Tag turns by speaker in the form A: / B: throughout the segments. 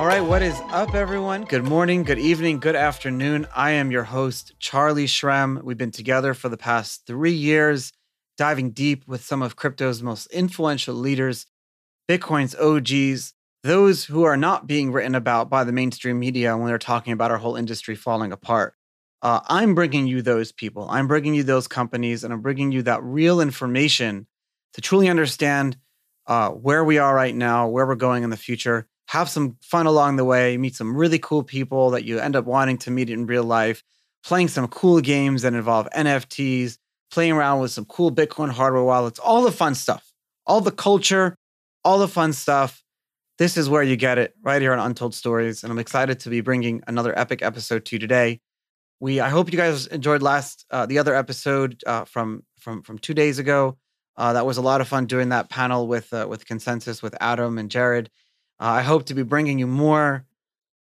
A: All right, what is up, everyone? Good morning, good evening, good afternoon. I am your host, Charlie Shrem. We've been together for the past three years, diving deep with some of crypto's most influential leaders, Bitcoin's OGs, those who are not being written about by the mainstream media when they're talking about our whole industry falling apart. Uh, I'm bringing you those people. I'm bringing you those companies, and I'm bringing you that real information to truly understand uh, where we are right now, where we're going in the future. Have some fun along the way, meet some really cool people that you end up wanting to meet in real life, playing some cool games that involve NFTs, playing around with some cool Bitcoin hardware wallets, all the fun stuff, all the culture, all the fun stuff. This is where you get it right here on Untold Stories. And I'm excited to be bringing another epic episode to you today. We, I hope you guys enjoyed last, uh, the other episode uh, from, from, from two days ago. Uh, that was a lot of fun doing that panel with, uh, with Consensus with Adam and Jared. Uh, I hope to be bringing you more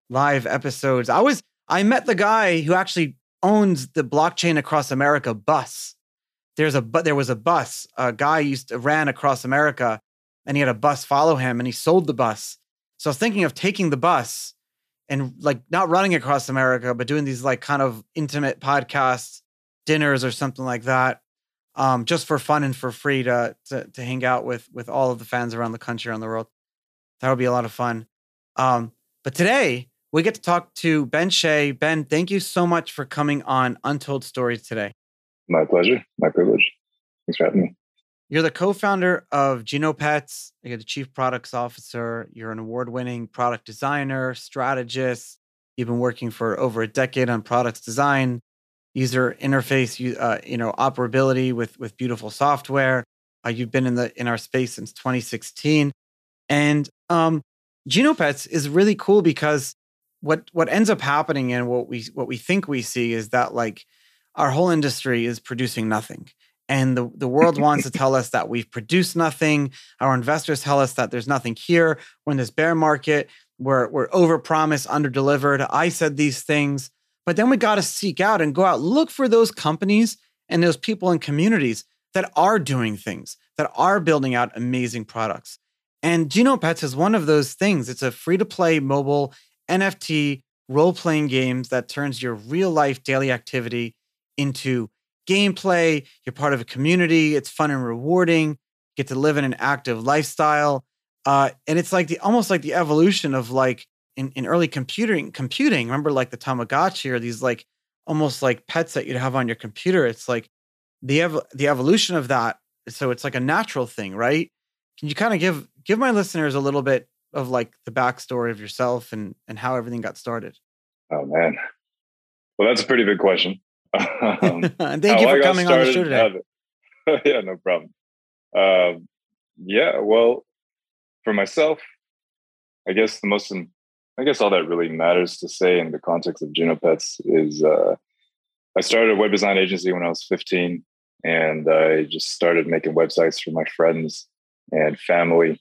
A: live episodes. I was, I met the guy who actually owns the blockchain across America bus. There's a, but there was a bus. A guy used to ran across America and he had a bus follow him and he sold the bus. So I was thinking of taking the bus and like not running across America, but doing these like kind of intimate podcasts, dinners or something like that, um, just for fun and for free to, to to hang out with with all of the fans around the country, around the world. That would be a lot of fun. Um, but today we get to talk to Ben Shea. Ben, thank you so much for coming on Untold Stories today.
B: My pleasure. My privilege. Thanks for having me.
A: You're the co-founder of GenoPets. You're the chief products officer. You're an award-winning product designer, strategist. You've been working for over a decade on products design, user interface, uh, you know, operability with with beautiful software. Uh, you've been in the in our space since 2016, and um, GenoPets is really cool because what what ends up happening and what we what we think we see is that like our whole industry is producing nothing and the, the world wants to tell us that we've produced nothing. Our investors tell us that there's nothing here. We're in this bear market. We're, we're overpromised, underdelivered. I said these things. But then we got to seek out and go out, look for those companies and those people and communities that are doing things, that are building out amazing products. And GenoPets is one of those things. It's a free to play mobile NFT role playing games that turns your real life daily activity into gameplay. You're part of a community. It's fun and rewarding. You get to live in an active lifestyle. Uh, and it's like the almost like the evolution of like in, in early computing computing. Remember like the Tamagotchi or these like almost like pets that you'd have on your computer. It's like the ev- the evolution of that. So it's like a natural thing, right? Can you kind of give give my listeners a little bit of like the backstory of yourself and and how everything got started?
B: Oh man, well that's a pretty big question.
A: Um, and thank you for coming on the show today.
B: yeah, no problem. Um, yeah, well, for myself, I guess the most, I guess all that really matters to say in the context of GenoPets is uh, I started a web design agency when I was 15, and I just started making websites for my friends and family.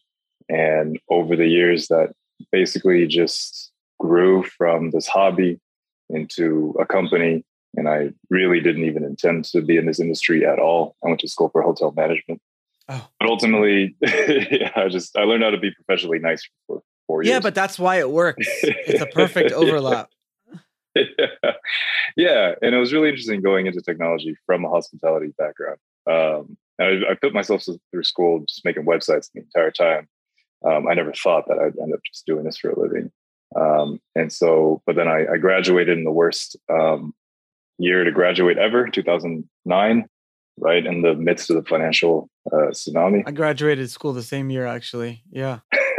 B: And over the years, that basically just grew from this hobby into a company and I really didn't even intend to be in this industry at all. I went to school for hotel management. Oh. But ultimately, yeah, I just I learned how to be professionally nice for four years.
A: Yeah, but that's why it works. It's a perfect overlap.
B: yeah. yeah, and it was really interesting going into technology from a hospitality background. Um, and I, I, put myself through school just making websites the entire time. Um, I never thought that I'd end up just doing this for a living. Um, and so, but then I, I, graduated in the worst um, year to graduate ever, 2009, right in the midst of the financial uh, tsunami.
A: I graduated school the same year, actually. Yeah.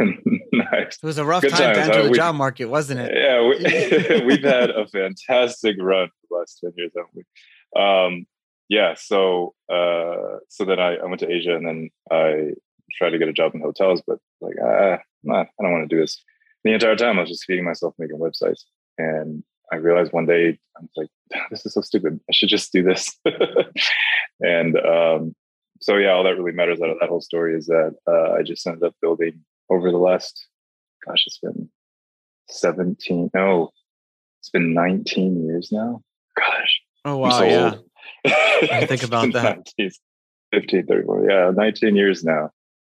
B: nice.
A: It was a rough Good time times. to enter the job market, wasn't it?
B: Yeah, we, have had a fantastic run for the last 10 years, haven't we? Um, yeah, so uh, so then I, I went to Asia and then I tried to get a job in hotels, but like, ah, nah, I don't want to do this. The entire time I was just feeding myself making websites. And I realized one day I was like, this is so stupid. I should just do this. and um, so yeah, all that really matters out of that whole story is that uh, I just ended up building over the last, gosh, it's been 17, no, it's been 19 years now. Gosh.
A: Oh wow, so yeah. I think about that.
B: 19, 15, 34, yeah, 19 years now.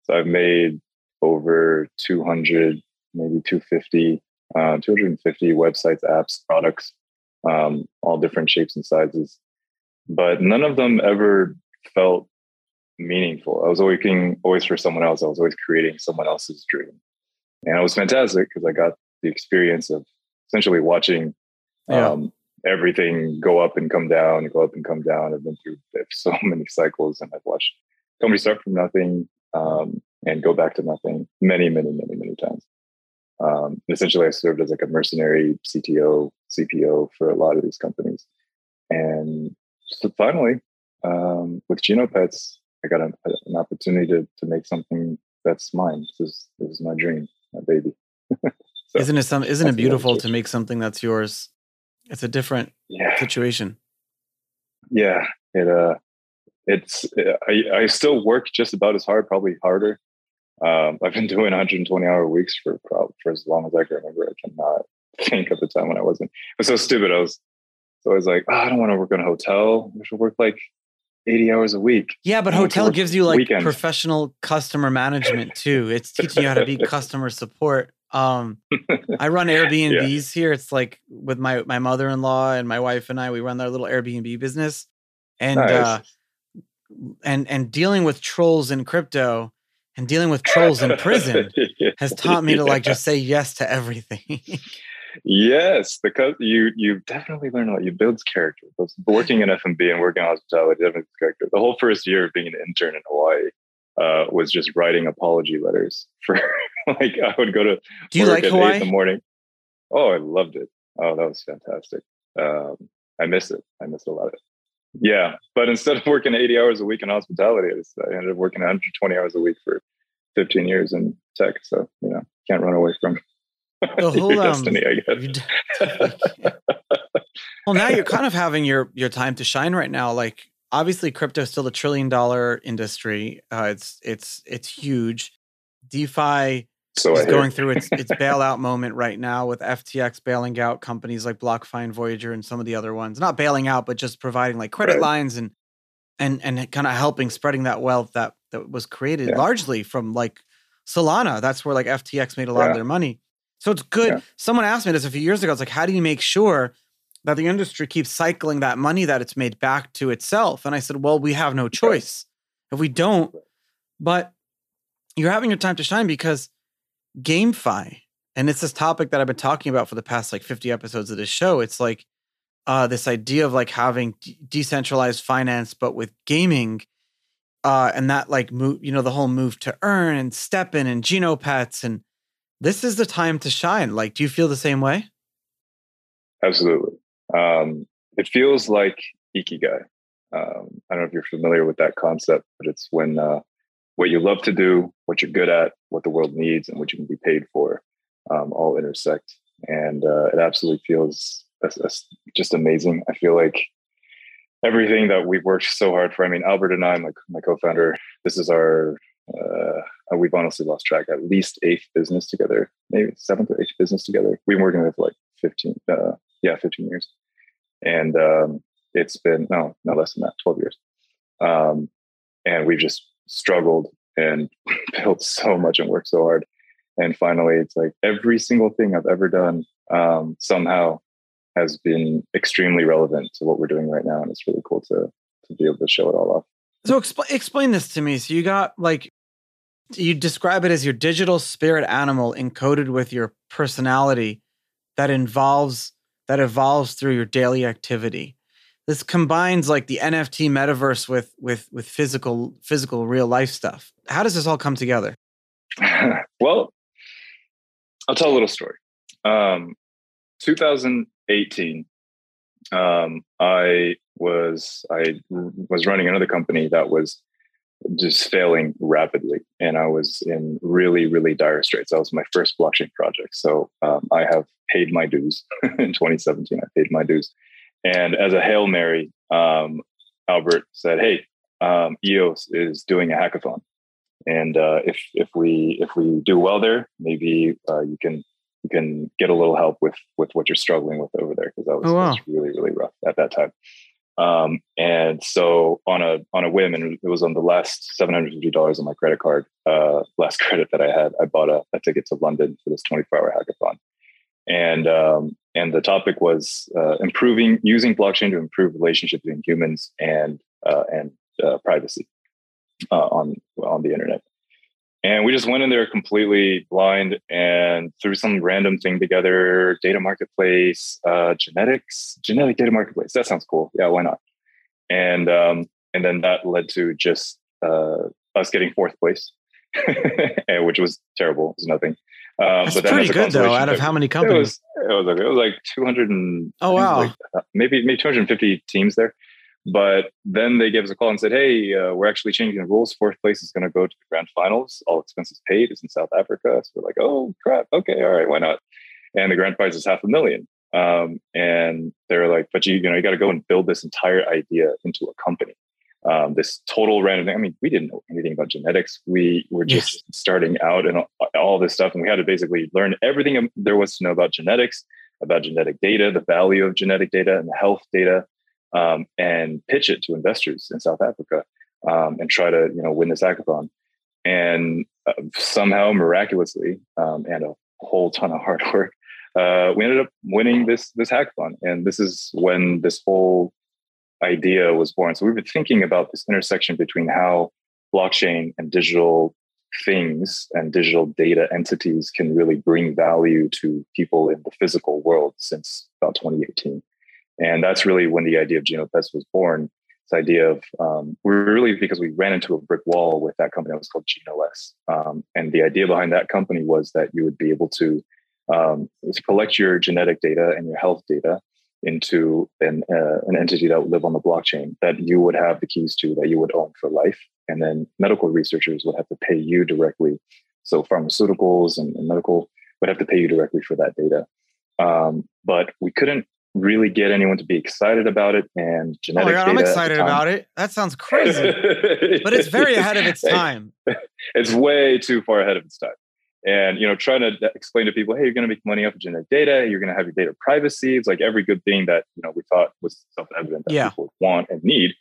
B: So I've made over 200, maybe 250 uh, 250 websites, apps, products, um, all different shapes and sizes. But none of them ever felt meaningful. I was always working always for someone else. I was always creating someone else's dream. And it was fantastic because I got the experience of essentially watching yeah. um, everything go up and come down, go up and come down. I've been through so many cycles and I've watched companies start from nothing um, and go back to nothing many, many, many, many times. Um, essentially, I served as like a mercenary CTO, CPO for a lot of these companies. And so finally, um, with Genopets, I got an, an opportunity to, to make something that's mine. This is, this is my dream, my baby.
A: so isn't it some? Isn't it beautiful to make something that's yours? It's a different yeah. situation.
B: Yeah, it uh, it's I, I still work just about as hard, probably harder. Um, I've been doing 120 hour weeks for for as long as I can remember. I cannot think of the time when I wasn't. It was so stupid. I was so I was like, oh, I don't want to work in a hotel. I should work like 80 hours a week.
A: Yeah, but hotel gives you like weekends. professional customer management too. It's teaching you how to be customer support. Um, I run Airbnbs yeah. here. It's like with my my mother in law and my wife and I, we run our little Airbnb business, and nice. uh, and and dealing with trolls in crypto and dealing with trolls in prison has taught me to like just say yes to everything.
B: yes, because you you definitely learn a lot. You build character. Working in F&B and working in hospitality definitely character. The whole first year of being an intern in Hawaii uh, was just writing apology letters for like I would go to
A: Do you like Hawaii? in
B: the morning. Oh, I loved it. Oh, that was fantastic. Um, I miss it. I miss a lot of it. Yeah, but instead of working 80 hours a week in hospitality, I ended up working 120 hours a week for 15 years in tech. So you know, can't run away from the whole um, destiny, I
A: guess. well, now you're kind of having your your time to shine right now. Like, obviously, crypto is still a trillion dollar industry. Uh, it's it's it's huge. DeFi so is going through its its bailout moment right now with FTX bailing out companies like BlockFi and Voyager and some of the other ones. Not bailing out, but just providing like credit right. lines and and and kind of helping spreading that wealth that that was created yeah. largely from like Solana. That's where like FTX made a lot yeah. of their money. So it's good. Yeah. Someone asked me this a few years ago. It's like, how do you make sure that the industry keeps cycling that money that it's made back to itself? And I said, well, we have no choice if we don't. But you're having your time to shine because GameFi, and it's this topic that I've been talking about for the past like 50 episodes of this show. It's like uh, this idea of like having de- decentralized finance, but with gaming. Uh, and that like move, you know, the whole move to earn and STEPN and Genopets and this is the time to shine. Like, do you feel the same way?
B: Absolutely. Um, it feels like ikigai. Um, I don't know if you're familiar with that concept, but it's when uh, what you love to do, what you're good at, what the world needs, and what you can be paid for um, all intersect. And uh, it absolutely feels just amazing. I feel like everything that we've worked so hard for. I mean, Albert and I, my, my co-founder, this is our. Uh, we've honestly lost track. At least eighth business together, maybe seventh or eighth business together. We've been working with like fifteen. Uh, yeah, fifteen years, and um, it's been no, no less than that, twelve years. Um, and we've just struggled and built so much and worked so hard. And finally, it's like every single thing I've ever done um, somehow has been extremely relevant to what we're doing right now, and it's really cool to to be able to show it all off.
A: So explain explain this to me. So you got like you describe it as your digital spirit animal encoded with your personality that involves that evolves through your daily activity this combines like the NFT metaverse with with with physical physical real life stuff. How does this all come together?
B: well, I'll tell a little story. Um, 2018, um, I was I was running another company that was just failing rapidly, and I was in really really dire straits. That was my first blockchain project, so um, I have paid my dues in 2017. I paid my dues and as a Hail Mary, um, Albert said, Hey, um, EOS is doing a hackathon. And uh, if if we if we do well there, maybe uh, you can you can get a little help with with what you're struggling with over there because that, was, oh, wow. was really really rough at that time. Um, and so on a on a whim, and it was on the last seven hundred fifty dollars on my credit card, uh, last credit that I had, I bought a, a ticket to London for this twenty four hour hackathon. and um, and the topic was uh, improving using blockchain to improve relationships between humans and uh, and uh, privacy uh, on on the internet. And we just went in there completely blind and threw some random thing together. Data marketplace, uh, genetics, genetic data marketplace. That sounds cool. Yeah, why not? And um, and then that led to just uh, us getting fourth place, which was terrible. It was nothing.
A: Um, that's pretty good though. Out of how many companies?
B: It was, it was like, it was like 200 and
A: oh wow,
B: like, maybe maybe 250 teams there. But then they gave us a call and said, "Hey, uh, we're actually changing the rules. Fourth place is going to go to the grand finals. All expenses paid. Is in South Africa." So we're like, "Oh crap! Okay, all right, why not?" And the grand prize is half a million. Um, and they're like, "But you, you know, you got to go and build this entire idea into a company." Um, this total random thing. I mean, we didn't know anything about genetics. We were just yes. starting out and all, all this stuff, and we had to basically learn everything there was to know about genetics, about genetic data, the value of genetic data, and the health data um, and pitch it to investors in South Africa um, and try to you know win this hackathon. And uh, somehow, miraculously, um, and a whole ton of hard work, uh, we ended up winning this this hackathon. And this is when this whole idea was born. So we've been thinking about this intersection between how blockchain and digital things and digital data entities can really bring value to people in the physical world since about 2018. And that's really when the idea of GenoPets was born. This idea of um, we really because we ran into a brick wall with that company that was called GenoLess. Um, and the idea behind that company was that you would be able to, um, to collect your genetic data and your health data into an, uh, an entity that would live on the blockchain that you would have the keys to that you would own for life. And then medical researchers would have to pay you directly. So pharmaceuticals and, and medical would have to pay you directly for that data. Um, but we couldn't really get anyone to be excited about it and genetic oh God,
A: I'm excited about it. That sounds crazy. but it's very ahead of its time.
B: it's way too far ahead of its time. And you know, trying to explain to people, hey, you're going to make money off of genetic data. You're going to have your data privacy. It's like every good thing that you know we thought was self-evident that yeah. people want and need,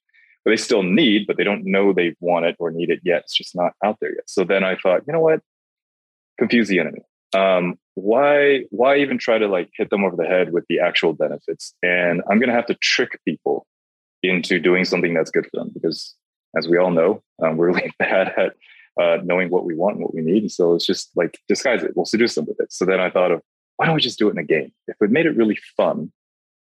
B: but they still need, but they don't know they want it or need it yet. It's just not out there yet. So then I thought, you know what? Confuse the enemy um, why why even try to like hit them over the head with the actual benefits and i'm going to have to trick people into doing something that's good for them because as we all know um, we're really bad at uh, knowing what we want and what we need and so it's just like disguise it we'll seduce them with it so then i thought of why don't we just do it in a game if we made it really fun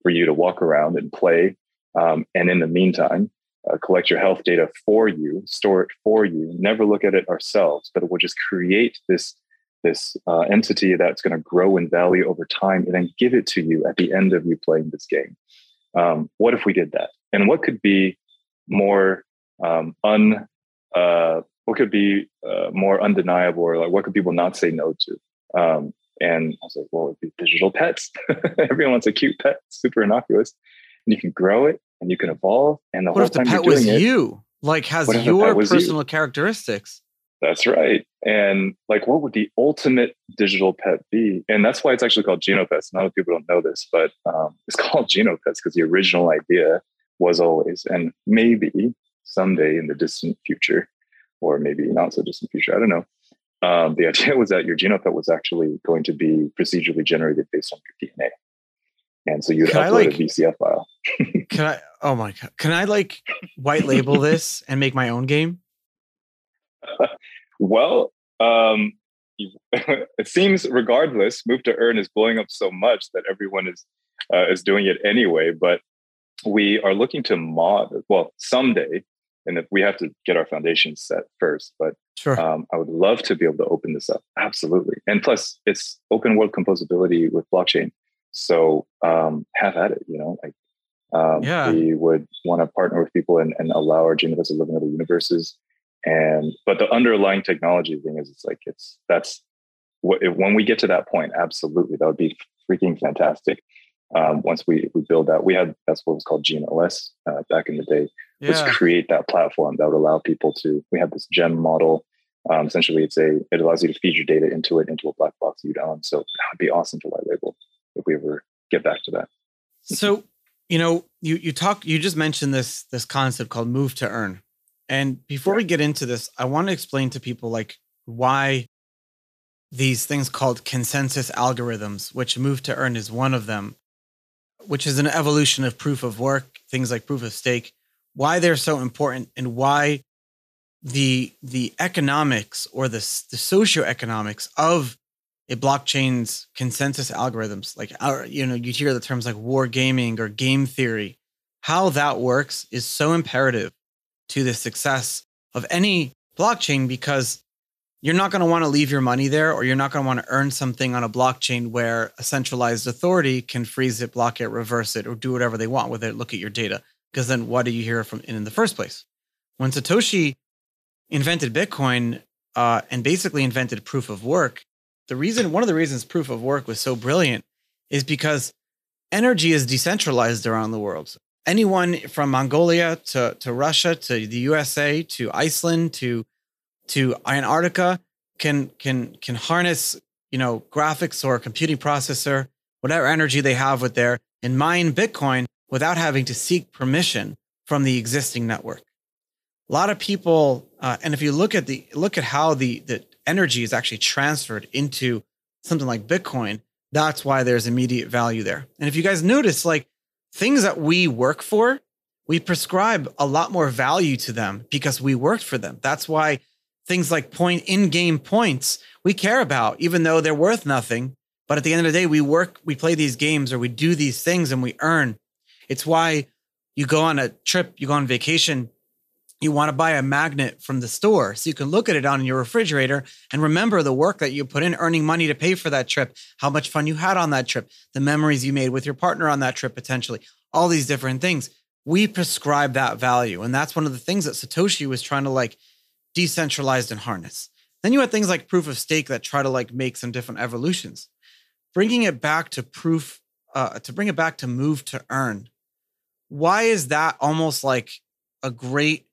B: for you to walk around and play um, and in the meantime uh, collect your health data for you store it for you never look at it ourselves but it will just create this this uh, entity that's going to grow in value over time and then give it to you at the end of you playing this game. Um, what if we did that? And what could be more um, un uh, what could be uh, more undeniable or like what could people not say no to? Um, and I was like, well, it'd be digital pets. Everyone wants a cute pet, super innocuous, and you can grow it and you can evolve. And the
A: what
B: whole
A: if the
B: time
A: pet
B: was
A: you? Like has your personal you? characteristics?
B: That's right. And like, what would the ultimate digital pet be? And that's why it's actually called GenoPets. A lot of people don't know this, but um, it's called GenoPets because the original idea was always, and maybe someday in the distant future, or maybe not so distant future, I don't know. Um, the idea was that your GenoPet was actually going to be procedurally generated based on your DNA. And so you'd can upload like, a VCF file.
A: can I? Oh my god! Can I like white label this and make my own game?
B: well, um, it seems regardless, move to earn is blowing up so much that everyone is uh, is doing it anyway. But we are looking to mod. Well, someday, and if we have to get our foundation set first. But
A: sure. um,
B: I would love to be able to open this up. Absolutely, and plus, it's open world composability with blockchain. So um, have at it. You know, like um, yeah. we would want to partner with people and, and allow our genomes to live in other universes and but the underlying technology thing is it's like it's that's what if, when we get to that point absolutely that would be freaking fantastic um, once we we build that we had that's what was called GenoOS uh, back in the day yeah. was create that platform that would allow people to we have this gem model. Um, essentially it's a it allows you to feed your data into it into a black box you'd own. So that would be awesome to white label if we ever get back to that.
A: So you know you you talk you just mentioned this this concept called move to earn. And before we get into this, I want to explain to people like why these things called consensus algorithms, which move to earn is one of them, which is an evolution of proof of work, things like proof of stake, why they're so important and why the the economics or the the socioeconomics of a blockchain's consensus algorithms like our, you know you hear the terms like war gaming or game theory how that works is so imperative to the success of any blockchain because you're not going to want to leave your money there or you're not going to want to earn something on a blockchain where a centralized authority can freeze it, block it, reverse it, or do whatever they want with it, look at your data. Because then what do you hear from in, in the first place? When Satoshi invented Bitcoin uh, and basically invented proof of work, the reason, one of the reasons proof of work was so brilliant is because energy is decentralized around the world anyone from Mongolia to, to Russia to the USA to Iceland to to Antarctica can can can harness you know graphics or computing processor whatever energy they have with there and mine Bitcoin without having to seek permission from the existing network. A lot of people, uh, and if you look at the look at how the the energy is actually transferred into something like Bitcoin, that's why there's immediate value there. And if you guys notice, like things that we work for, we prescribe a lot more value to them because we worked for them. That's why things like point in game points we care about, even though they're worth nothing. But at the end of the day, we work, we play these games or we do these things and we earn. It's why you go on a trip, you go on vacation, you want to buy a magnet from the store so you can look at it on your refrigerator and remember the work that you put in earning money to pay for that trip, how much fun you had on that trip, the memories you made with your partner on that trip, potentially, all these different things. We prescribe that value. And that's one of the things that Satoshi was trying to like decentralize and harness. Then you had things like proof of stake that try to like make some different evolutions. Bringing it back to proof, uh, to bring it back to move to earn. Why is that almost like a great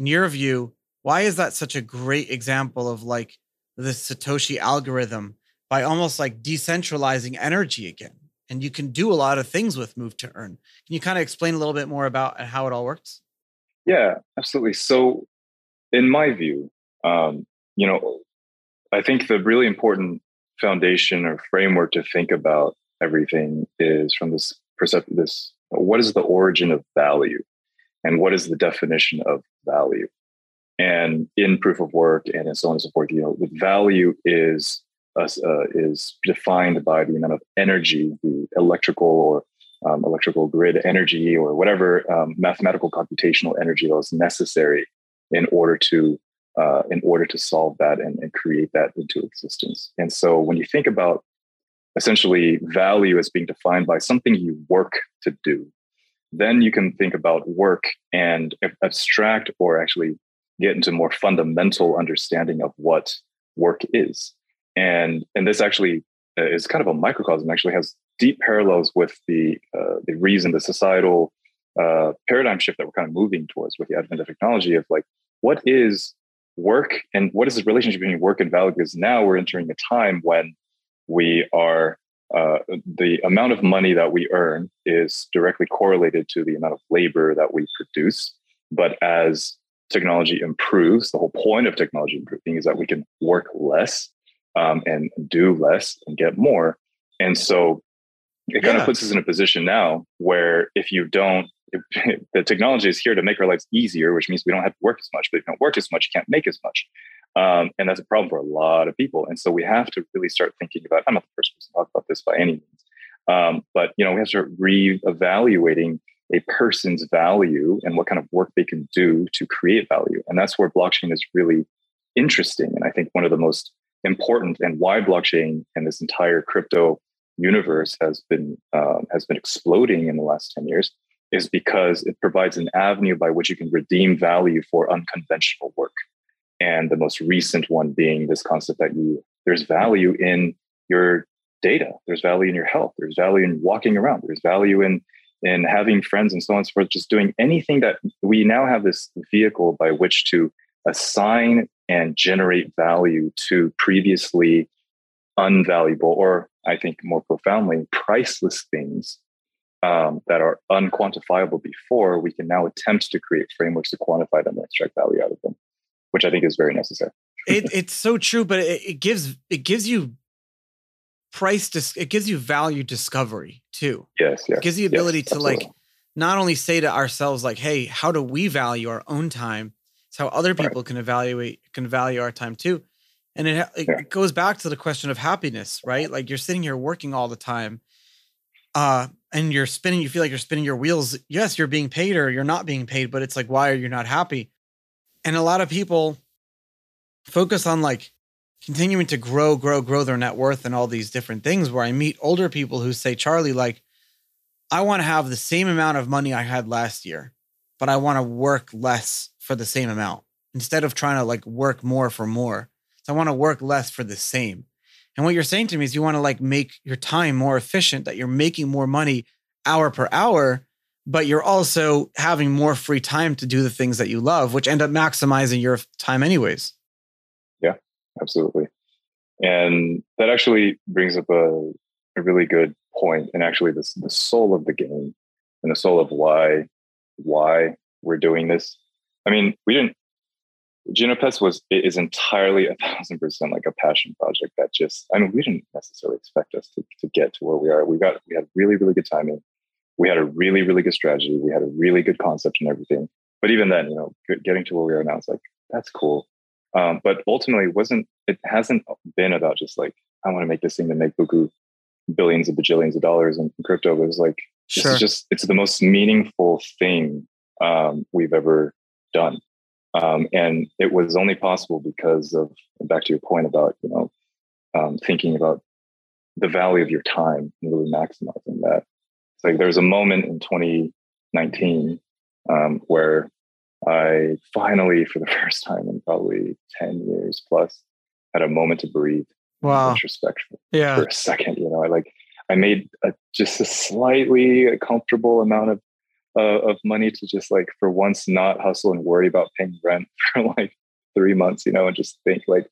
A: in your view, why is that such a great example of like the Satoshi algorithm by almost like decentralizing energy again? And you can do a lot of things with Move to Earn. Can you kind of explain a little bit more about how it all works?
B: Yeah, absolutely. So, in my view, um, you know, I think the really important foundation or framework to think about everything is from this perception. This what is the origin of value? and what is the definition of value and in proof of work and so on and so forth you know the value is uh, is defined by the amount of energy the electrical or um, electrical grid energy or whatever um, mathematical computational energy that is necessary in order to uh, in order to solve that and, and create that into existence and so when you think about essentially value as being defined by something you work to do then you can think about work and abstract or actually get into more fundamental understanding of what work is. And, and this actually uh, is kind of a microcosm, actually has deep parallels with the, uh, the reason, the societal uh, paradigm shift that we're kind of moving towards with the advent of technology of like, what is work and what is the relationship between work and value? Because now we're entering a time when we are uh, the amount of money that we earn is directly correlated to the amount of labor that we produce. But as technology improves, the whole point of technology improving is that we can work less um, and do less and get more. And so it kind yeah. of puts us in a position now where if you don't, the technology is here to make our lives easier, which means we don't have to work as much. But if you don't work as much, you can't make as much. Um, and that's a problem for a lot of people. And so we have to really start thinking about, I'm not the first person to talk about this by any means, um, but you know, we have to start re-evaluating a person's value and what kind of work they can do to create value. And that's where blockchain is really interesting. And I think one of the most important and why blockchain and this entire crypto universe has been um, has been exploding in the last 10 years is because it provides an avenue by which you can redeem value for unconventional work. And the most recent one being this concept that you there's value in your data there's value in your health there's value in walking around there's value in in having friends and so on and so forth just doing anything that we now have this vehicle by which to assign and generate value to previously unvaluable or i think more profoundly priceless things um, that are unquantifiable before we can now attempt to create frameworks to quantify them and extract value out of them which I think is very necessary.
A: it, it's so true, but it, it gives it gives you price. Dis- it gives you value discovery too.
B: Yes, yes.
A: It gives you the ability
B: yes,
A: to like not only say to ourselves like, "Hey, how do we value our own time?" It's how other people right. can evaluate can value our time too. And it, it yeah. goes back to the question of happiness, right? Like you're sitting here working all the time, uh, and you're spinning. You feel like you're spinning your wheels. Yes, you're being paid or you're not being paid, but it's like, why are you not happy? And a lot of people focus on like continuing to grow, grow, grow their net worth and all these different things. Where I meet older people who say, Charlie, like, I want to have the same amount of money I had last year, but I want to work less for the same amount instead of trying to like work more for more. So I want to work less for the same. And what you're saying to me is you want to like make your time more efficient, that you're making more money hour per hour, but you're also having more free time to do the things that you love, which end up maximizing your time anyways.
B: Yeah, absolutely. And that actually brings up a, a really good point and actually this the soul of the game and the soul of why why we're doing this. I mean, we didn't Genopets was is entirely a thousand percent like a passion project that just I mean we didn't necessarily expect us to, to get to where we are. We got we had really, really good timing. We had a really, really good strategy. We had a really good concept and everything. But even then, you know, getting to where we are now, it's like, that's cool. Um, but ultimately wasn't it hasn't been about just like, I want to make this thing to make buku billions of bajillions of dollars in crypto. It was like sure. it's just it's the most meaningful thing um, we've ever done. Um, and it was only possible because of back to your point about you know um, thinking about the value of your time and really maximizing that. It's like there's a moment in 2019 um, where I finally, for the first time in probably 10 years plus, had a moment to breathe.
A: Wow.
B: Introspective.
A: Yeah.
B: For a second, you know, I like I made a, just a slightly comfortable amount of uh, of money to just like for once not hustle and worry about paying rent for like three months, you know, and just think like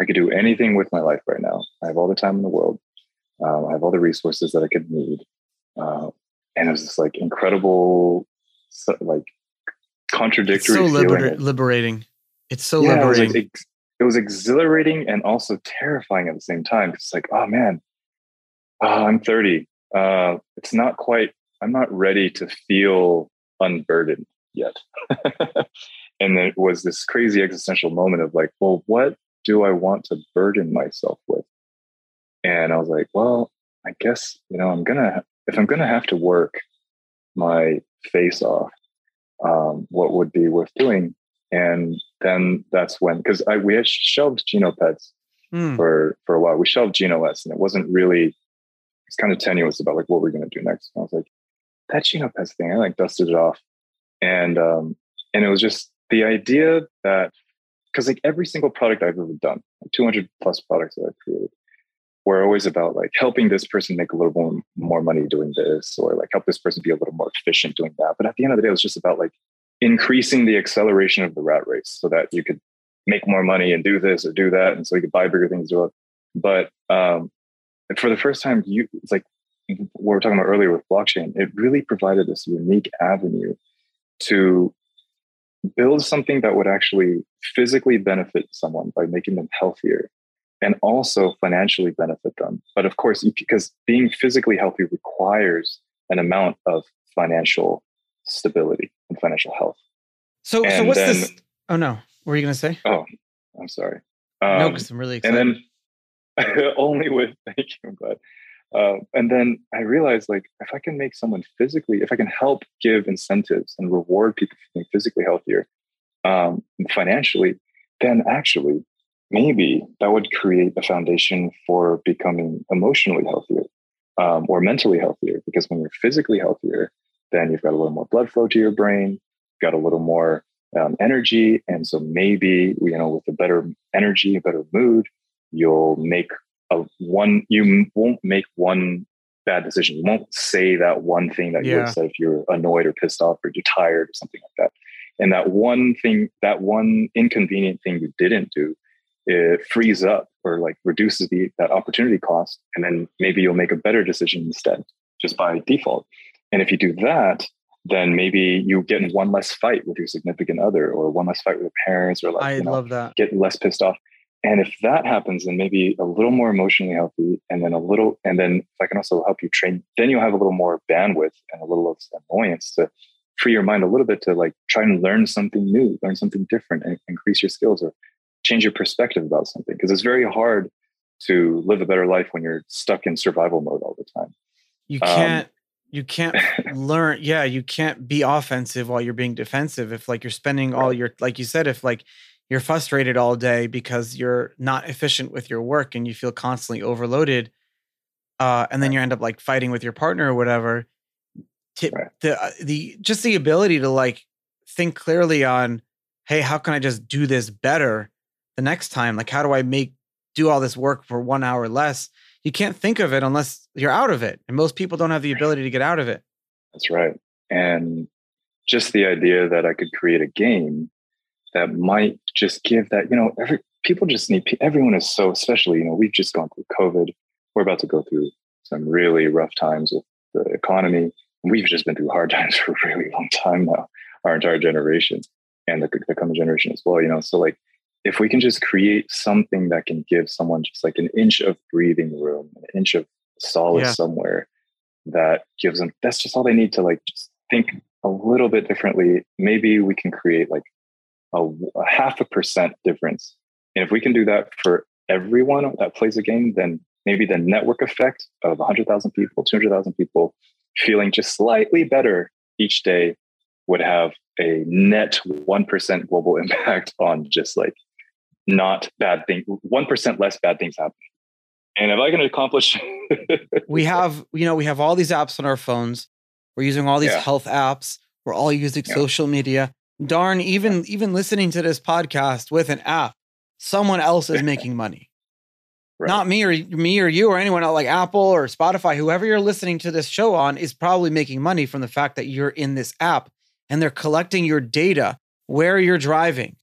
B: I could do anything with my life right now. I have all the time in the world. Um, I have all the resources that I could need, uh, and it was just like incredible, like contradictory.
A: It's so liber- liberating. It's so yeah, liberating.
B: It was, like, it was, exhilarating and also terrifying at the same time. It's like, oh man, uh, I'm 30. Uh, it's not quite I'm not ready to feel unburdened yet. and it was this crazy existential moment of like, well, what do I want to burden myself with? And I was like, well, I guess, you know, I'm going to, if I'm going to have to work my face off, um, what would be worth doing? And then that's when, because I we had shelved GenoPets mm. for for a while. We shelved GenoS, and it wasn't really. It's kind of tenuous about like what we're going to do next. And I was like, that GenoPets thing. I like dusted it off, and um, and it was just the idea that because like every single product I've ever done, like 200 plus products that I've created, were always about like helping this person make a little more more money doing this, or like help this person be a little more efficient doing that. But at the end of the day, it was just about like increasing the acceleration of the rat race so that you could make more money and do this or do that, and so you could buy bigger things. Do it. But um, for the first time, you it's like what we were talking about earlier with blockchain, it really provided this unique avenue to build something that would actually physically benefit someone by making them healthier and also financially benefit them. But of course, because being physically healthy requires an amount of financial stability and financial health.
A: So, and so what's then, this? Oh no, what were you going to say?
B: Oh, I'm sorry.
A: Um, no, because I'm really excited.
B: And then only with thank you. I'm glad. Uh, and then I realized like if I can make someone physically, if I can help give incentives and reward people for being physically healthier um, financially, then actually maybe that would create a foundation for becoming emotionally healthier um, or mentally healthier. Because when you're physically healthier, then you've got a little more blood flow to your brain, got a little more um, energy, and so maybe you know with a better energy, a better mood, you'll make a one you won't make one bad decision. You won't say that one thing that yeah. you would say if you're annoyed or pissed off or you're tired or something like that. And that one thing, that one inconvenient thing you didn't do, it frees up or like reduces the that opportunity cost. And then maybe you'll make a better decision instead, just by default. And if you do that, then maybe you get in one less fight with your significant other or one less fight with your parents or like
A: I
B: you know,
A: love that.
B: get less pissed off. And if that happens, then maybe a little more emotionally healthy, and then a little, and then if I can also help you train, then you'll have a little more bandwidth and a little of annoyance to free your mind a little bit to like try and learn something new, learn something different, and increase your skills or change your perspective about something. Because it's very hard to live a better life when you're stuck in survival mode all the time.
A: You can't. Um, you can't learn. Yeah, you can't be offensive while you're being defensive. If like you're spending all your, like you said, if like you're frustrated all day because you're not efficient with your work and you feel constantly overloaded, uh, and then you end up like fighting with your partner or whatever. To, right. The uh, the just the ability to like think clearly on, hey, how can I just do this better the next time? Like, how do I make do all this work for one hour less? You can't think of it unless you're out of it, and most people don't have the ability to get out of it.
B: That's right, and just the idea that I could create a game that might just give that you know every people just need everyone is so especially you know we've just gone through covid. We're about to go through some really rough times with the economy. We've just been through hard times for a really long time now our entire generation and the, the coming generation as well you know? So like if we can just create something that can give someone just like an inch of breathing room an inch of solace yeah. somewhere that gives them that's just all they need to like just think a little bit differently. Maybe we can create like a, a half a percent difference. And if we can do that for everyone that plays a game, then maybe the network effect of 100,000 people, 200,000 people feeling just slightly better each day would have a net 1% global impact on just like not bad things, 1% less bad things happen. And if I can accomplish,
A: we have, you know, we have all these apps on our phones. We're using all these yeah. health apps. We're all using yeah. social media darn even even listening to this podcast with an app someone else is making money right. not me or me or you or anyone else like apple or spotify whoever you're listening to this show on is probably making money from the fact that you're in this app and they're collecting your data where you're driving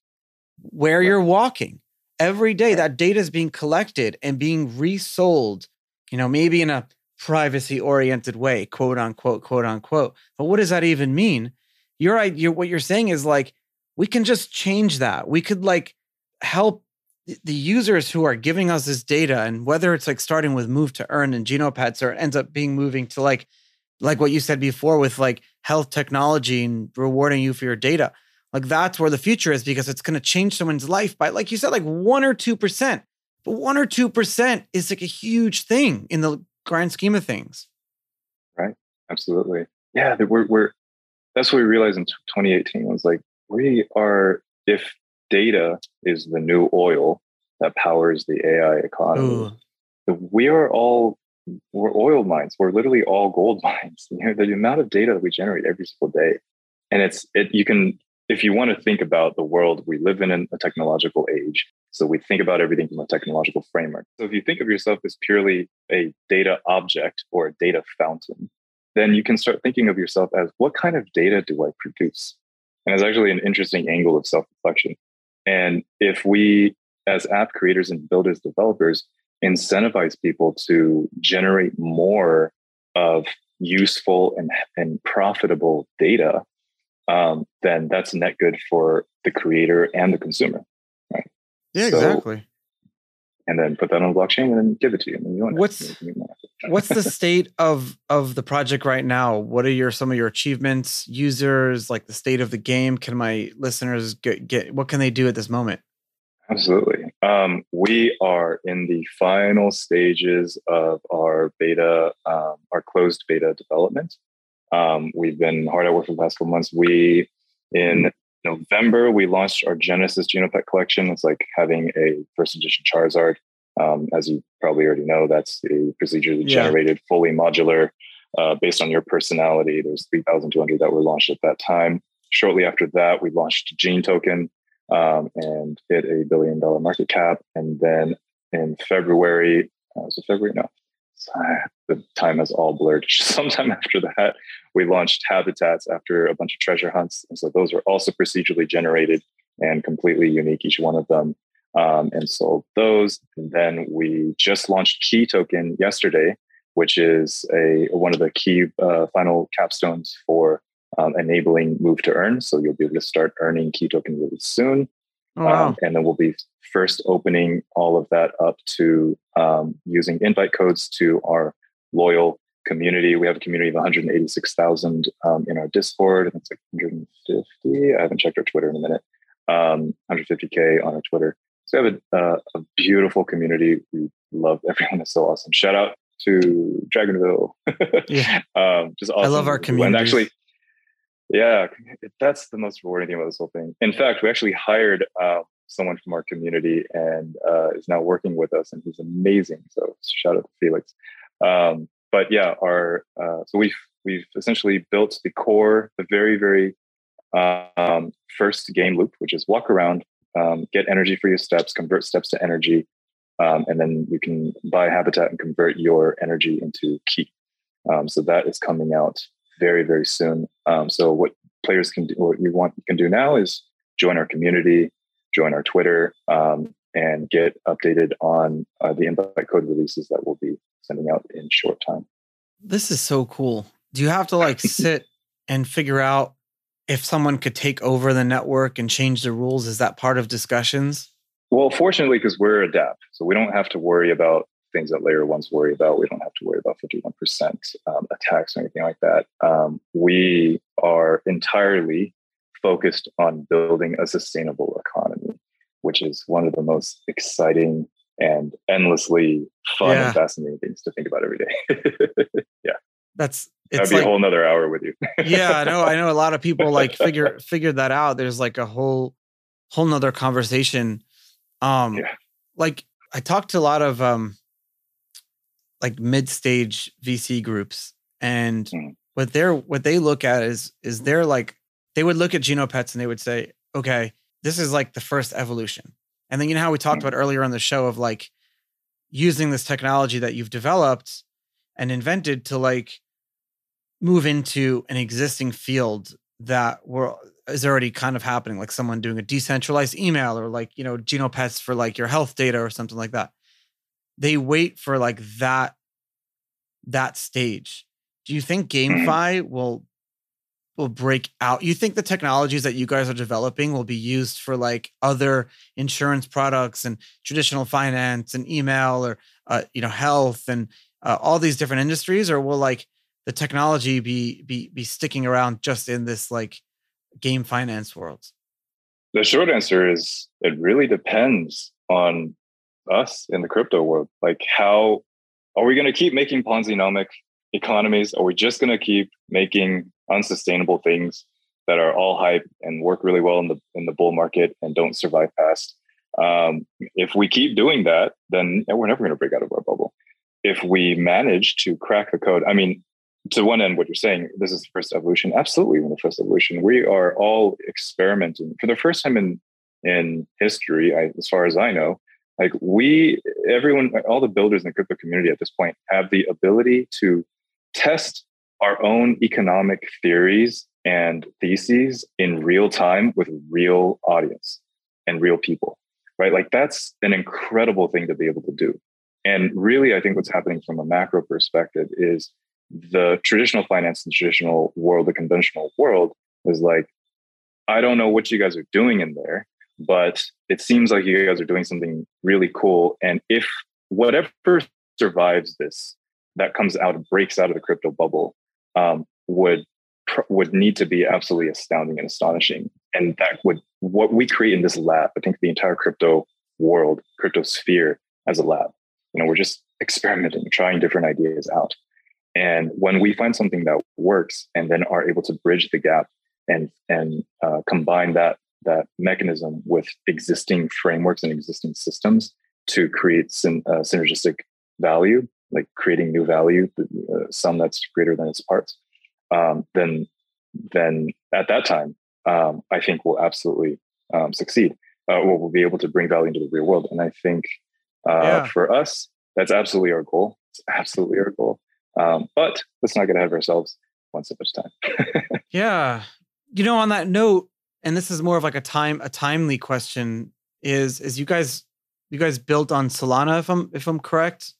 A: where right. you're walking every day right. that data is being collected and being resold you know maybe in a privacy oriented way quote unquote quote unquote but what does that even mean you're right. What you're saying is like, we can just change that. We could like help the users who are giving us this data and whether it's like starting with move to earn and genopets or it ends up being moving to like like what you said before with like health technology and rewarding you for your data like that's where the future is because it's going to change someone's life by like you said like 1 or 2% but 1 or 2% is like a huge thing in the grand scheme of things
B: right absolutely yeah we're, we're that's what we realized in 2018 was like we are if data is the new oil that powers the AI economy, Ooh. we are all we're oil mines. We're literally all gold mines. You know, the amount of data that we generate every single day, and it's it. You can if you want to think about the world we live in in a technological age. So we think about everything from a technological framework. So if you think of yourself as purely a data object or a data fountain, then you can start thinking of yourself as what kind of data do I produce? And it's actually an interesting angle of self reflection. And if we, as app creators and builders, developers, incentivize people to generate more of useful and, and profitable data, um, then that's net good for the creator and the consumer. Right.
A: Yeah, so, exactly
B: and then put that on blockchain and then give it to you. And you
A: what's what's the state of of the project right now? What are your some of your achievements, users, like the state of the game? Can my listeners get, get what can they do at this moment?
B: Absolutely. Um, we are in the final stages of our beta, um, our closed beta development. Um, we've been hard at work for the past couple months. We in November, we launched our Genesis Genopet collection. It's like having a first edition Charizard. Um, as you probably already know, that's a procedurally yeah. generated, fully modular, uh, based on your personality. There's 3,200 that were launched at that time. Shortly after that, we launched Gene Token um, and hit a billion dollar market cap. And then in February, uh, was it February? No, the time has all blurred. Sometime after that, we launched habitats after a bunch of treasure hunts. And so those are also procedurally generated and completely unique, each one of them. Um, and sold those. And then we just launched KI Token yesterday, which is a one of the key uh, final capstones for um, enabling move to earn. So you'll be able to start earning KI token really soon.
A: Oh, wow.
B: Um, and then we'll be first opening all of that up to um, using invite codes to our loyal community. We have a community of 186,000 um, in our Discord, and it's like 150. I haven't checked our Twitter in a minute. Um, 150k on our Twitter. So we have a, uh, a beautiful community. We love everyone. It's so awesome. Shout out to Dragonville.
A: yeah,
B: um, just awesome.
A: I love our community.
B: And actually, yeah, that's the most rewarding thing about this whole thing. In fact, we actually hired uh, someone from our community and uh, is now working with us, and he's amazing. So shout out to Felix. Um, but yeah, our uh, so we've we've essentially built the core, the very very um, first game loop, which is walk around, um, get energy for your steps, convert steps to energy, um, and then you can buy habitat and convert your energy into KI. Um, so that is coming out very very soon. Um, so what players can do, what you want can do now is join our community, join our Twitter, um, and get updated on uh, the invite code releases that we'll be sending out in short time.
A: This is so cool. Do you have to like sit and figure out if someone could take over the network and change the rules? Is that part of discussions?
B: Well, fortunately, because we're a dApp, so we don't have to worry about things that layer ones worry about. We don't have to worry about 51% um, attacks or anything like that. Um, we are entirely focused on building a sustainable economy, which is one of the most exciting and endlessly fun yeah. and fascinating things to think about every day. yeah.
A: That's
B: that'd be like, a whole nother hour with you.
A: yeah, I know. I know a lot of people like figure figured that out. There's like a whole whole nother conversation. Um yeah. like I talked to a lot of um like mid-stage VC groups and mm. what they're what they look at is is they're like they would look at Genopets and they would say, okay, this is like the first evolution. And then you know how we talked mm. about earlier on the show of like using this technology that you've developed and invented to like move into an existing field that were is already kind of happening, like someone doing a decentralized email or like, you know, Genopets for like your health data or something like that they wait for like that that stage. Do you think mm-hmm. GameFi will will break out? You think the technologies that you guys are developing will be used for like other insurance products and traditional finance and email or uh, you know health and uh, all these different industries, or will like the technology be be be sticking around just in this like game finance world?
B: The short answer is it really depends on us in the crypto world. Like, how are we going to keep making Ponzi-nomic economies? Are we just going to keep making unsustainable things that are all hype and work really well in the in the bull market and don't survive past? Um, if we keep doing that, then we're never going to break out of our bubble. If we manage to crack the code, I mean, to one end, what you're saying, this is the first evolution. Absolutely, the first evolution, we are all experimenting for the first time in in history, I, as far as I know, like we everyone all the builders in the crypto community at this point have the ability to test our own economic theories and theses in real time with real audience and real people right? Like that's an incredible thing to be able to do. And really i think what's happening from a macro perspective is the traditional finance and traditional world the conventional world is like i don't know what you guys are doing in there but it seems like you guys are doing something really cool. And if whatever survives this, that comes out breaks out of the crypto bubble, um, would would need to be absolutely astounding and astonishing. And that would what we create in this lab. I think the entire crypto world, crypto sphere, as a lab. You know, we're just experimenting, trying different ideas out. And when we find something that works, and then are able to bridge the gap and and uh, combine that that mechanism with existing frameworks and existing systems to create syn- uh, synergistic value, like creating new value, uh, some that's greater than its parts, um, then then at that time, um, I think we'll absolutely um, succeed. Uh, we'll, we'll, be able to bring value into the real world, and I think uh, yeah. for us, that's absolutely our goal. It's absolutely our goal. Um, but let's not get ahead of ourselves. One step at a
A: time. yeah, you know. On that note, and this is more of like a time a timely question is is you guys you guys built on Solana if I'm if I'm correct?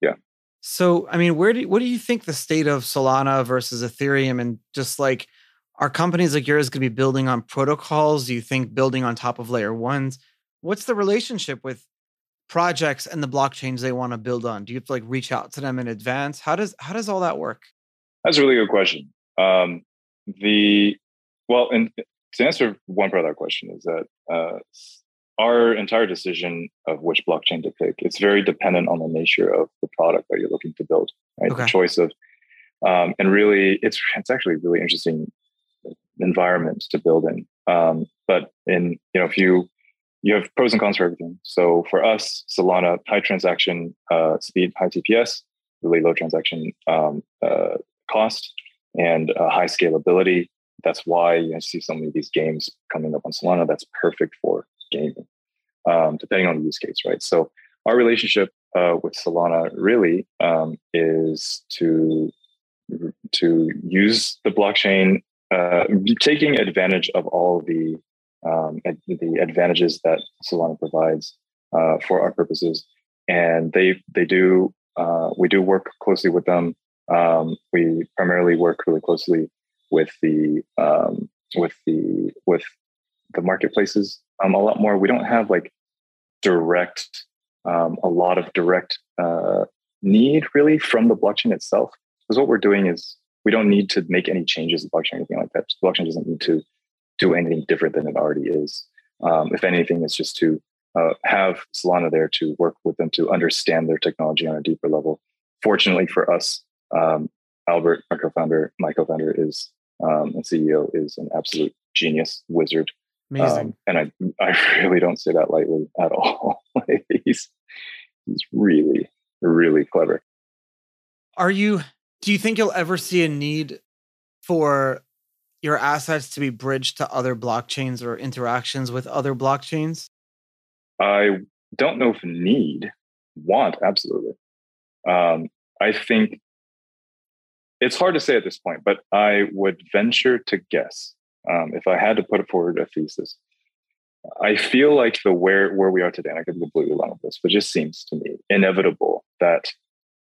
B: Yeah.
A: So I mean, where do what do you think the state of Solana versus Ethereum and just like are companies like yours going to be building on protocols? Do you think building on top of layer ones? What's the relationship with projects and the blockchains they want to build on? Do you have to like reach out to them in advance? How does how does all that work?
B: That's a really good question. Um, the well, and to answer one part of that question is that uh, our entire decision of which blockchain to pick it's very dependent on the nature of the product that you're looking to build right? Okay. the choice of um, and really it's it's actually really interesting environment to build in. Um, but in you know if you you have pros and cons for everything. So for us solana high transaction uh, speed high tps really low transaction um, uh, cost and uh, high scalability that's why you see so many of these games coming up on solana that's perfect for gaming, um, depending on the use case, right? So our relationship uh, with Solana really um, is to to use the blockchain, uh, taking advantage of all the um, the advantages that Solana provides uh, for our purposes, and they they do uh, we do work closely with them. Um, we primarily work really closely with the um, with the with the marketplaces um, a lot more. We don't have like direct, um, a lot of direct uh, need really from the blockchain itself. Because what we're doing is we don't need to make any changes to blockchain or anything like that. The blockchain doesn't need to do anything different than it already is. Um, if anything, it's just to uh, have Solana there to work with them to understand their technology on a deeper level. Fortunately for us, um, Albert, our co-founder, my co-founder, is um, and CEO, is an absolute genius, wizard, Amazing. Um, and I, I really don't say that lightly at all. he's, he's really, really clever.
A: Are you, do you think you'll ever see a need for your assets to be bridged to other blockchains or interactions with other blockchains?
B: I don't know if need, want, absolutely. Um, I think it's hard to say at this point, but I would venture to guess um, if I had to put forward a thesis, I feel like the where where we are today, and I could be completely wrong with this, but just seems to me inevitable that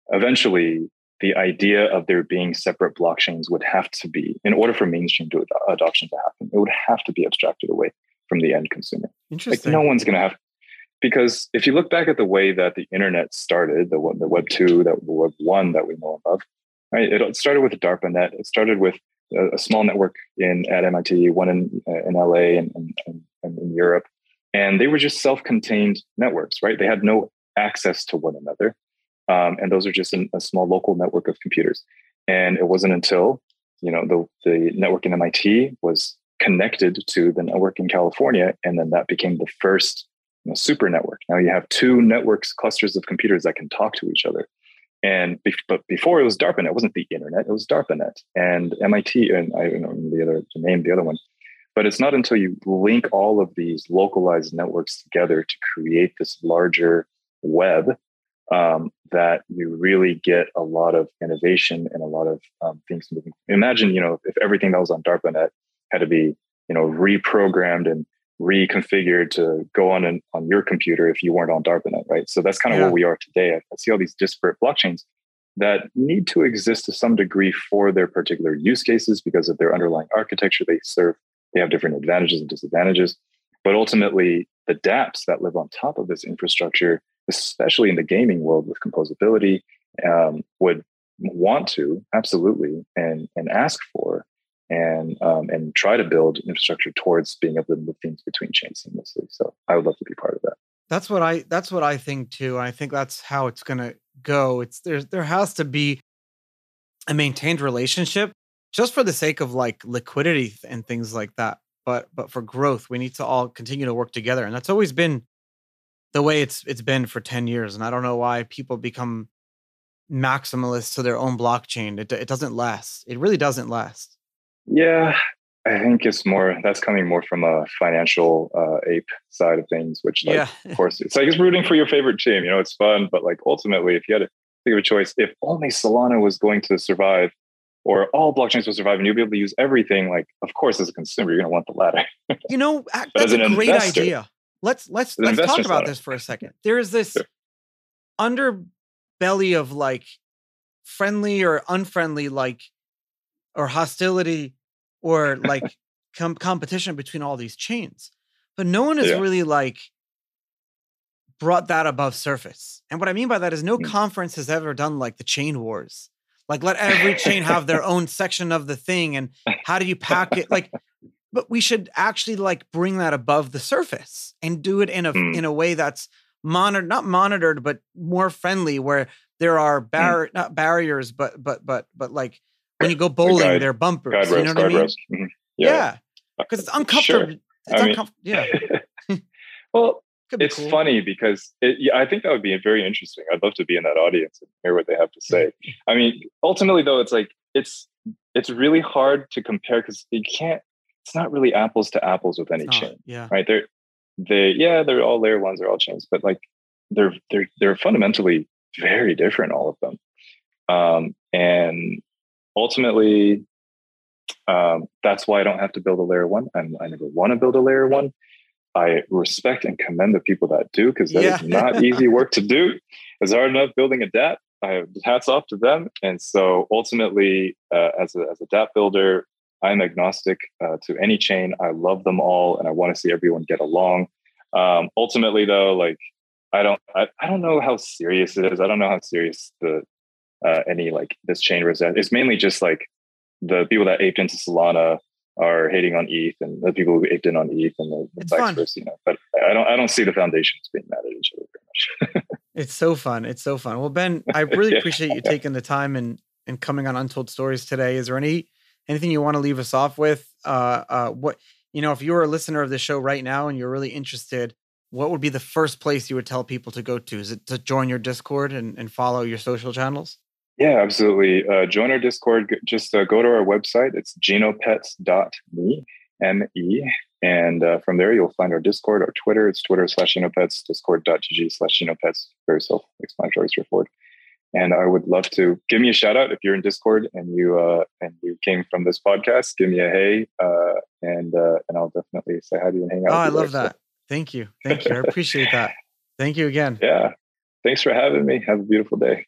B: eventually the idea of there being separate blockchains would have to be, in order for mainstream to ad- adoption to happen, it would have to be abstracted away from the end consumer.
A: Interesting.
B: Like no one's going to have, because if you look back at the way that the internet started, the the Web two, that the Web one that we know of, right? It started with the DARPANET. It started with a, a small network in at MIT, one in uh, in LA and, and, and in Europe, and they were just self-contained networks, right? They had no access to one another, um, and those are just an, a small local network of computers. And it wasn't until you know the the network in MIT was connected to the network in California, and then that became the first super network. Now you have two networks, clusters of computers that can talk to each other. And but before it was DARPANET, it wasn't the internet, it was DARPANET and MIT, and I don't know the other the name, the other one. But it's not until you link all of these localized networks together to create this larger web um, that you really get a lot of innovation and a lot of um, things moving. Imagine, you know, if everything that was on DARPANET had to be, you know, reprogrammed and reconfigured to go on an, on your computer if you weren't on DARPANET, right? So that's kind of yeah. where we are today. I, I see all these disparate blockchains that need to exist to some degree for their particular use cases because of their underlying architecture they serve. They have different advantages and disadvantages. But ultimately, the dApps that live on top of this infrastructure, especially in the gaming world with composability, um, would want to absolutely and and ask for and um, and try to build infrastructure towards being able to move things between chains seamlessly. So I would love to be part of that.
A: That's what I that's what I think too. I think that's how it's gonna go. It's there there has to be a maintained relationship just for the sake of like liquidity and things like that. But but for growth, we need to all continue to work together. And that's always been the way it's it's been for 10 years. And I don't know why people become maximalists to their own blockchain. It it doesn't last. It really doesn't last.
B: Yeah, I think it's more that's coming more from a financial uh, ape side of things, which, like, yeah. of course, it's like it's rooting for your favorite team. You know, it's fun, but like ultimately, if you had to think of a choice, if only Solana was going to survive, or all blockchains will survive, and you'll be able to use everything, like of course, as a consumer, you're going to want the latter.
A: you know, that's a great investor, idea. Let's let's let's talk about this for a second. There is this sure. underbelly of like friendly or unfriendly, like or hostility or like com- competition between all these chains. But no one has
B: Yeah.
A: really like brought that above surface. And what I mean by that is no
B: Mm.
A: conference has ever done like the chain wars. Like let every chain have their own section of the thing and how do you pack it like but we should actually like bring that above the surface and do it in a
B: Mm.
A: in a way that's monitored not monitored but more friendly where there are
B: Mm.
A: bar not barriers but but but but like when you go bowling
B: guide-
A: are bumpers
B: Guide
A: you know what I mean.
B: Mhm.
A: yeah because it's
B: Sure.
A: uncomfortable it's
B: I mean-
A: uncomfortable yeah
B: well, it's
A: cool.
B: funny because it, yeah, I think that would be very interesting. I'd love to be in that audience and hear what they have to say. I mean, ultimately, though, it's like it's it's really hard to compare because you can't. It's not really apples to apples with any chain,
A: yeah
B: right? They're they yeah, they're all layer ones, they're all chains, but like they're they're they're fundamentally very different, all of them. Um, and ultimately, um, that's why I don't have to build a layer one. I'm, I never want to build a layer one. I respect and commend the people that do because that is
A: Yeah.
B: not easy work to do. It's hard enough building a DApp. I have hats off to them. And so ultimately, uh, as, a, as a DApp builder, I'm agnostic uh, to any chain. I love them all and I want to see everyone get along. Um, ultimately, though, like I don't, I, I don't know how serious it is. I don't know how serious the uh, any like this chain resent. It's mainly just like the people that aped into Solana are hating on ETH, and the people who aped in on ETH, and the, the vice versa. You know, but I don't, I don't see the foundations being mad at each other very much.
A: It's so fun. It's so fun. Well, Ben, I really
B: Yeah.
A: appreciate you taking the time and and coming on Untold Stories today. Is there any anything you want to leave us off with? Uh, uh, what you know, if you were a listener of the show right now and you're really interested, what would be the first place you would tell people to go to? Is it to join your Discord and, and follow your social channels?
B: Yeah, absolutely. Uh, join our Discord. Just uh, go to our website. It's genopets.me, M-E. And uh, from there, you'll find our Discord, our Twitter. It's Twitter slash genopets, discord.gg slash genopets. Very self-explanatory, straightforward. And I would love to give me a shout out if you're in Discord and you uh, and you came from this podcast. Give me a hey, uh, and uh, and I'll definitely say hi to you and hang out.
A: Oh, I
B: with you
A: love
B: there. So,
A: that. Thank you. Thank you. I appreciate that. Thank you again.
B: yeah. Thanks for having me. Have a beautiful day.